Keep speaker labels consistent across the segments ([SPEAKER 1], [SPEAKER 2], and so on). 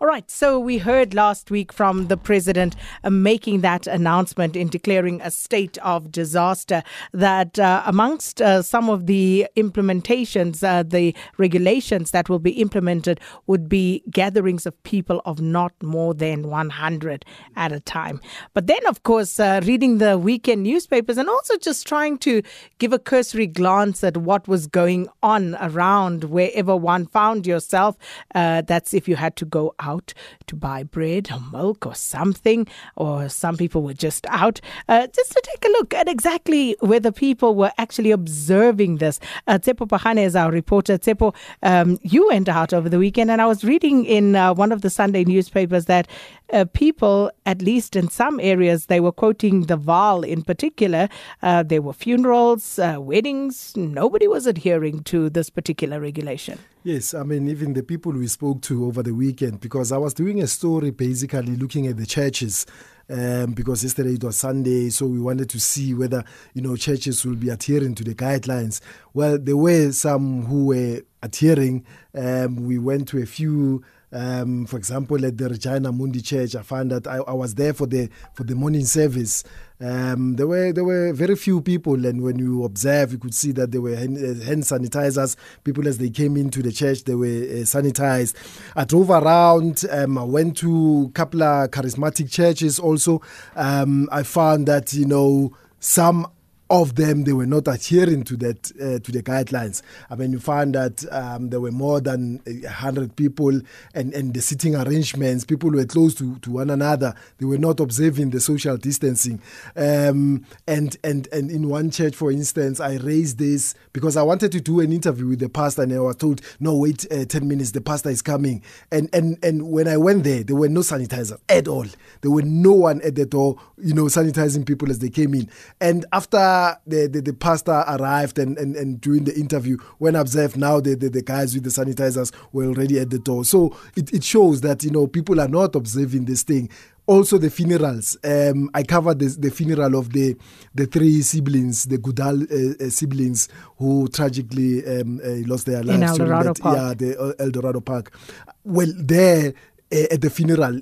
[SPEAKER 1] All right, so we heard last week from the president uh, making that announcement in declaring a state of disaster. That uh, amongst uh, some of the implementations, uh, the regulations that will be implemented would be gatherings of people of not more than 100 at a time. But then, of course, uh, reading the weekend newspapers and also just trying to give a cursory glance at what was going on around wherever one found yourself. Uh, that's if you had to go out to buy bread or milk or something, or some people were just out uh, just to take a look at exactly whether people were actually observing this. Uh, Pahane is our reporter. Tsepo, um, you went out over the weekend, and I was reading in uh, one of the Sunday newspapers that uh, people, at least in some areas, they were quoting the Vaal in particular. Uh, there were funerals, uh, weddings. Nobody was adhering to this particular regulation.
[SPEAKER 2] Yes, I mean, even the people we spoke to over the weekend, because I was doing a story basically looking at the churches. Um, because yesterday it was Sunday, so we wanted to see whether you know churches will be adhering to the guidelines. Well, there were some who were adhering. Um, we went to a few um, for example, at the Regina Mundi Church, I found that I, I was there for the for the morning service. Um, there were there were very few people, and when you observe, you could see that there were hand, uh, hand sanitizers. People as they came into the church, they were uh, sanitized. I drove around. Um, I went to a couple of charismatic churches. Also, um, I found that you know some of them they were not adhering to that uh, to the guidelines. I mean, you find that um, there were more than hundred people, and and the sitting arrangements, people were close to, to one another. They were not observing the social distancing. Um, and and and in one church, for instance, I raised this because I wanted to do an interview with the pastor, and I was told, "No, wait, uh, ten minutes. The pastor is coming." And and and when I went there, there were no sanitizers at all. There were no one at the door, you know, sanitizing people as they came in. And after the, the, the pastor arrived and, and, and during the interview, when observed now the, the, the guys with the sanitizers were already at the door. So it, it shows that, you know, people are not observing this thing also the funerals. Um, I covered the, the, funeral of the the three siblings, the Gudal uh, uh, siblings, who tragically um, uh, lost their lives.
[SPEAKER 1] In El Dorado
[SPEAKER 2] that,
[SPEAKER 1] Park.
[SPEAKER 2] Yeah, the El Dorado Park. Well, there uh, at the funeral,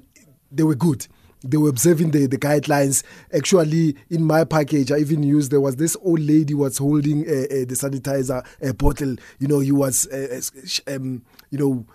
[SPEAKER 2] they were good they were observing the, the guidelines. Actually, in my package, I even used there was this old lady was holding uh, uh, the sanitizer uh, bottle. You know, he was, uh, um, you know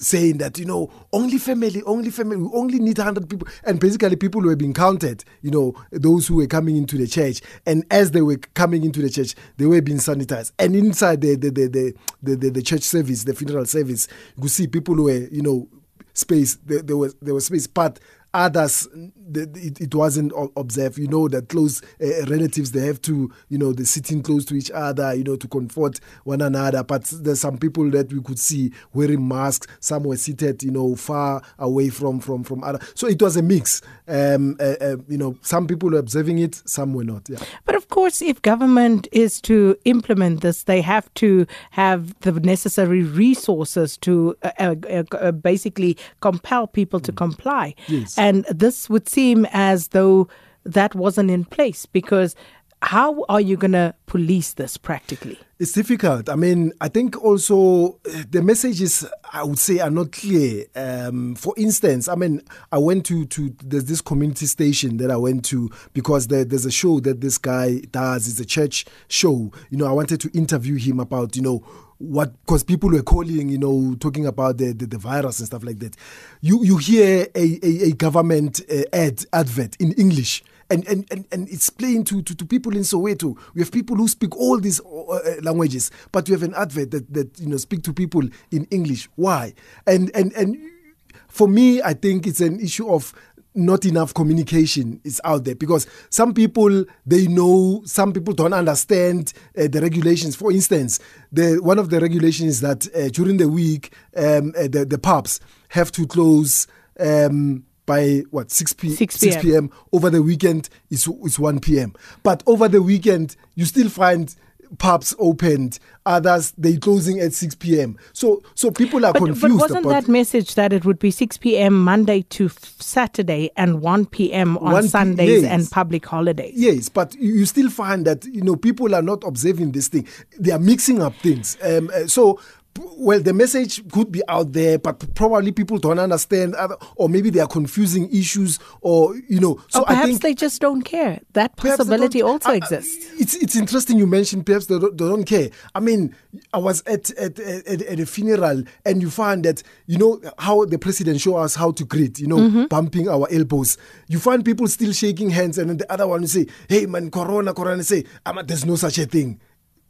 [SPEAKER 2] saying that you know only family only family we only need 100 people and basically people were being counted you know those who were coming into the church and as they were coming into the church they were being sanitized and inside the the the the, the, the, the church service the funeral service you could see people were you know space there, there was there was space but others it, it wasn't observed. You know that close uh, relatives they have to you know they're sitting close to each other you know to comfort one another. But there's some people that we could see wearing masks. Some were seated you know far away from from from other. So it was a mix. Um, uh, uh, you know some people were observing it some were not yeah.
[SPEAKER 1] But of course if government is to implement this they have to have the necessary resources to uh, uh, uh, basically compel people to mm. comply
[SPEAKER 2] yes.
[SPEAKER 1] And this would seem as though that wasn't in place because how are you going to police this practically?
[SPEAKER 2] It's difficult. I mean, I think also eh, the messages I would say are not clear. Um, for instance, I mean, I went to to there's this community station that I went to because there, there's a show that this guy does. It's a church show. You know, I wanted to interview him about you know what because people were calling, you know, talking about the, the, the, virus and stuff like that. You you hear a, a, a government uh, ad advert in English. And, and, and, and it's playing to, to, to people in Soweto. We have people who speak all these uh, uh languages, but we have an advert that, that you know speak to people in English. Why? And and and for me, I think it's an issue of not enough communication is out there because some people they know some people don't understand uh, the regulations for instance the one of the regulations is that uh, during the week um, uh, the, the pubs have to close um, by what 6 p
[SPEAKER 1] 6 p.m.
[SPEAKER 2] 6 p.m. over the weekend it's, it's 1 p.m. but over the weekend you still find pubs opened, others they closing at 6 p.m. So so people are
[SPEAKER 1] but,
[SPEAKER 2] confused.
[SPEAKER 1] But wasn't that message that it would be 6 p.m. Monday to Saturday and 1 p.m. on 1 Sundays yes. and public holidays?
[SPEAKER 2] Yes, but you still find that you know people are not observing this thing. They are mixing up things. Um, uh, so well, the message could be out there, but probably people don't understand, or maybe they are confusing issues, or you know.
[SPEAKER 1] So or perhaps I think they just don't care. That possibility also uh, exists.
[SPEAKER 2] It's it's interesting you mentioned perhaps they don't, they don't care. I mean, I was at at, at at a funeral, and you find that you know how the president show us how to greet, you know, mm-hmm. bumping our elbows. You find people still shaking hands, and then the other one say, "Hey man, Corona, Corona," say, "There's no such a thing."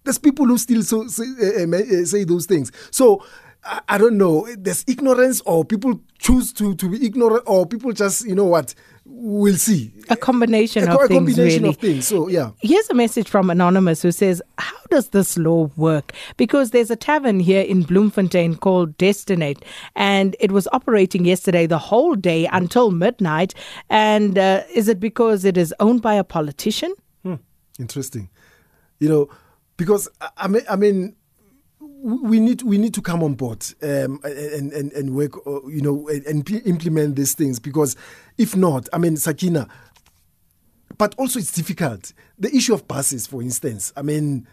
[SPEAKER 2] There's people who still so, say, uh, say those things. So I, I, don't know. There's ignorance, or people choose to, to be ignorant, or people just, you know what, we'll see.
[SPEAKER 1] A combination
[SPEAKER 2] a,
[SPEAKER 1] of
[SPEAKER 2] a
[SPEAKER 1] things.
[SPEAKER 2] combination
[SPEAKER 1] really.
[SPEAKER 2] of things. So, yeah.
[SPEAKER 1] Here's a message from Anonymous who says, How does this law work? Because there's a tavern here in Bloemfontein called Destinate, and it was operating yesterday the whole day until midnight. And uh, is it because it is owned by a politician?
[SPEAKER 2] Hmm. Interesting. You know, because I mean, I mean, we need we need to come on board um, and, and and work, uh, you know, and, implement these things. Because if not, I mean, Sakina. But also, it's difficult. The issue of buses, for instance. I mean,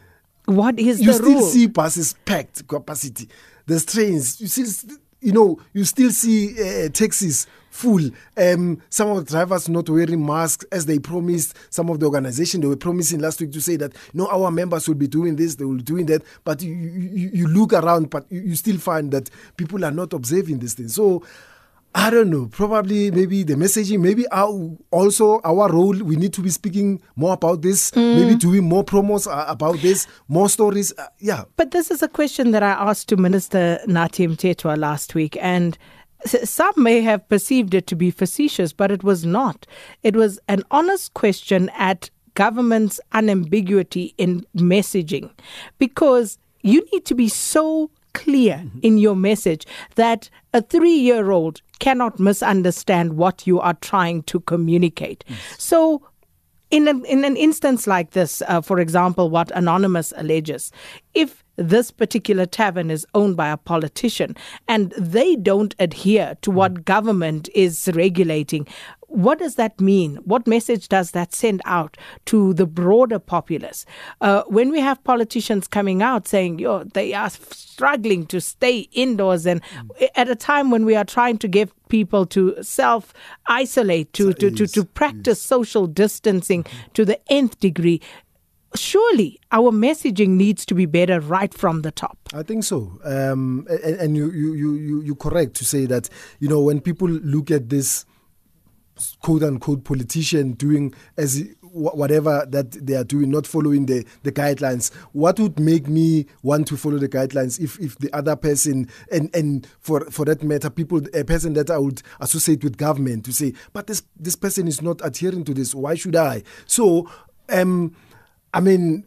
[SPEAKER 1] what is
[SPEAKER 2] you still
[SPEAKER 1] rule?
[SPEAKER 2] see buses packed capacity. There's trains. You still, you know, you still see uh, taxis full. Um, some of the drivers not wearing masks as they promised. Some of the organization they were promising last week to say that no, our members will be doing this, they will be doing that. But you, you, you look around, but you, you still find that people are not observing this thing. So. I don't know. Probably, maybe the messaging, maybe our, also our role. We need to be speaking more about this. Mm. Maybe doing more promos uh, about this, more stories. Uh, yeah.
[SPEAKER 1] But this is a question that I asked to Minister Nathi Mthethwa last week, and some may have perceived it to be facetious, but it was not. It was an honest question at government's unambiguity in messaging because you need to be so clear mm-hmm. in your message that a three year old cannot misunderstand what you are trying to communicate. Yes. So, in, a, in an instance like this, uh, for example, what Anonymous alleges, if this particular tavern is owned by a politician and they don't adhere to what mm. government is regulating, what does that mean? What message does that send out to the broader populace? Uh, when we have politicians coming out saying, yo, they are struggling to stay indoors, and mm. at a time when we are trying to get people to self isolate, to, to, to, to, practice social distancing mm-hmm. to the nth degree, surely our messaging needs to be better right from the top.
[SPEAKER 2] I think so. Um, and, and you, you, you, you're correct to say that, you know, when people look at this quote unquote politician doing as whatever that they are doing, not following the, the guidelines. What would make me want to follow the guidelines if, if the other person and, and for for that matter, people a person that I would associate with government to say, but this this person is not adhering to this. Why should I? So um I mean,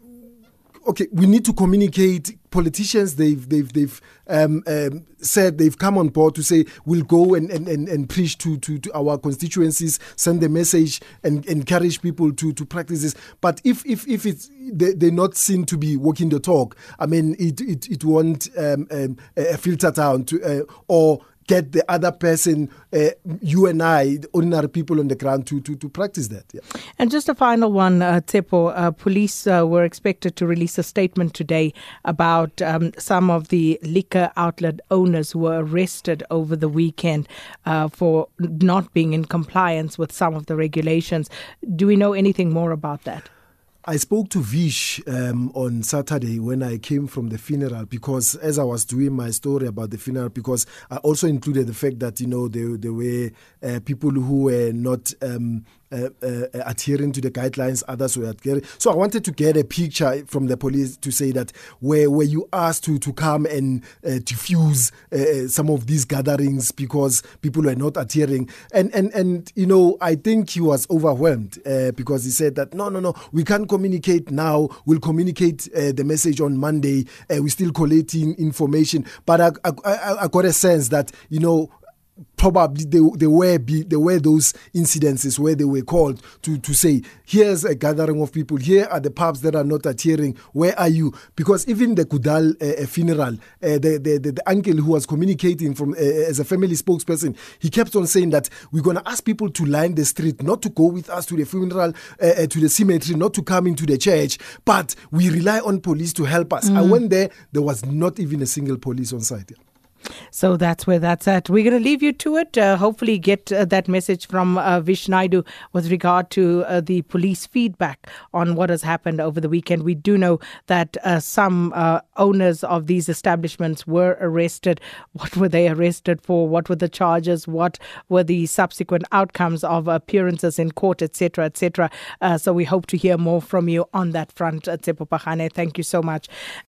[SPEAKER 2] okay, we need to communicate. Politicians, they've they've they've um, um, said they've come on board to say we'll go and, and, and, and preach to, to, to our constituencies, send the message, and encourage people to, to practice this. But if if if it's they, they're not seen to be walking the talk, I mean, it it it won't um, um, filter down to uh, or get the other person, uh, you and I, the ordinary people on the ground, to to, to practice that. Yeah.
[SPEAKER 1] And just a final one, uh, Tsepo. Uh, police uh, were expected to release a statement today about um, some of the liquor outlet owners who were arrested over the weekend uh, for not being in compliance with some of the regulations. Do we know anything more about that?
[SPEAKER 2] I spoke to Vish um, on Saturday when I came from the funeral because as I was doing my story about the funeral, because I also included the fact that you know there, there were uh, people who were not um, adhering to the guidelines, others were adhering. So I wanted to get a picture from the police to say that where where you asked to to come and uh, diffuse uh, uh, some of these gatherings because people were not adhering, and and and you know I think he was overwhelmed uh, because he said that no no no we can't communicate now. We'll communicate the message on Monday. we're still collating information, but I, I, I got a sense that you know probably there, there were be, there were those incidences where they were called to to say here's a gathering of people here are the pubs that are not adhering where are you because even the Kudal uh, funeral uh, the, the, the the uncle who was communicating from uh, as a family spokesperson he kept on saying that we're going to ask people to line the street not to go with us to the funeral uh, uh, to the cemetery not to come into the church but we rely on police to help us mm. i went there there was not even a single police on site.
[SPEAKER 1] So that's where that's at. We're going to leave you to it. Uh, hopefully, get uh, that message from uh, Vish Naidoo with regard to uh, the police feedback on what has happened over the weekend. We do know that uh, some uh, owners of these establishments were arrested. What were they arrested for? What were the charges? What were the subsequent outcomes of appearances in court, etc., etc. so we hope to hear more from you on that front, Tsepo Thank you so much.